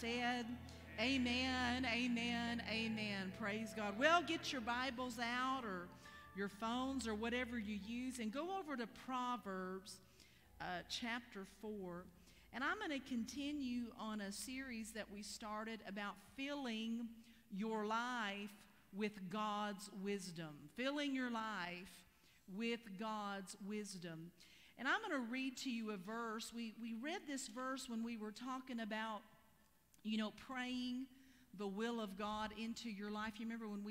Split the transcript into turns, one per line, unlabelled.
said, Amen, amen, amen. Praise God. Well, get your Bibles out or your phones or whatever you use and go over to Proverbs uh, chapter 4. And I'm going to continue on a series that we started about filling your life with God's wisdom. Filling your life with God's wisdom. And I'm going to read to you a verse. We, we read this verse when we were talking about, you know, praying the will of God into your life. You remember when we